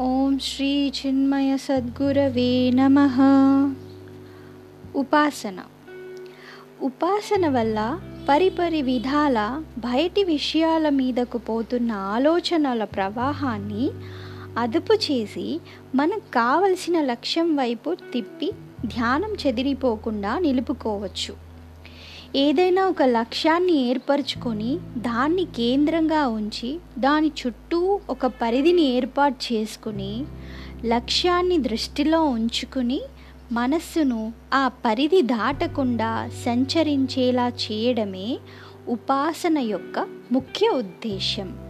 ఓం శ్రీ చిన్మయ సద్గురవే నమ. ఉపాసన. ఉపాసన వల్ల పరిపరి విధాల బయటి విషయాల మీదకు పోతున్న ఆలోచనల ప్రవాహాన్ని అదుపు చేసి మనకు కావలసిన లక్ష్యం వైపు తిప్పి ధ్యానం చెదిరిపోకుండా నిలుపుకోవచ్చు. ఏదైనా ఒక లక్ష్యాన్ని ఏర్పరచుకొని దాన్ని కేంద్రంగా ఉంచి దాని చుట్టూ ఒక పరిధిని ఏర్పాటు చేసుకుని లక్ష్యాన్ని దృష్టిలో ఉంచుకుని మనస్సును ఆ పరిధి దాటకుండా సంచరించేలా చేయడమే ఉపాసన యొక్క ముఖ్య ఉద్దేశం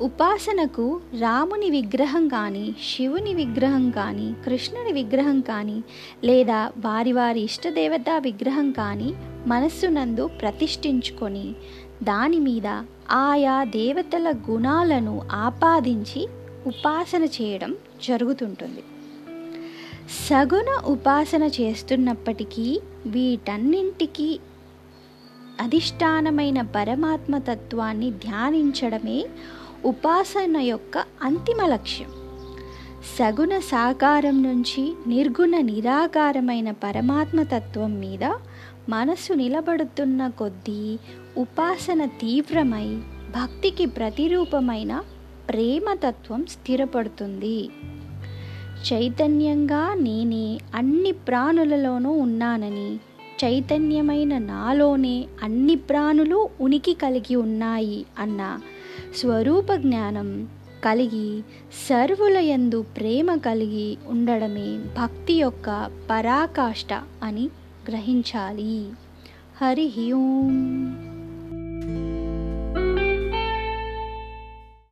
ఉపాసనకు రాముని విగ్రహం కానీ శివుని విగ్రహం కానీ కృష్ణుని విగ్రహం కానీ లేదా వారి వారి ఇష్టదేవత విగ్రహం కానీ మనస్సునందు ప్రతిష్ఠించుకొని దాని మీద ఆయా దేవతల గుణాలను ఆపాదించి ఉపాసన చేయడం జరుగుతుంటుంది. సగుణ ఉపాసన చేస్తున్నప్పటికీ వీటన్నింటికి అధిష్టానమైన పరమాత్మ తత్వాన్ని ధ్యానించడమే ఉపాసన యొక్క అంతిమ లక్ష్యం. సగుణ సాకారం నుంచి నిర్గుణ నిరాకారమైన పరమాత్మ తత్వం మీద మనసు నిలబడుతున్న కొద్దీ ఉపాసన తీవ్రమై భక్తికి ప్రతిరూపమైన ప్రేమతత్వం స్థిరపడుతుంది. చైతన్యంగా నేనే అన్ని ప్రాణులలోనూ ఉన్నానని చైతన్యమైన నాలోనే అన్ని ప్రాణులు ఉనికి కలిగి ఉన్నాయి అన్న స్వరూప జ్ఞానం కలిగి సర్వుల యందు ప్రేమ కలిగి ఉండడమే భక్తి యొక్క పరాకాష్ట అని గ్రహించాలి. హరి ఓం.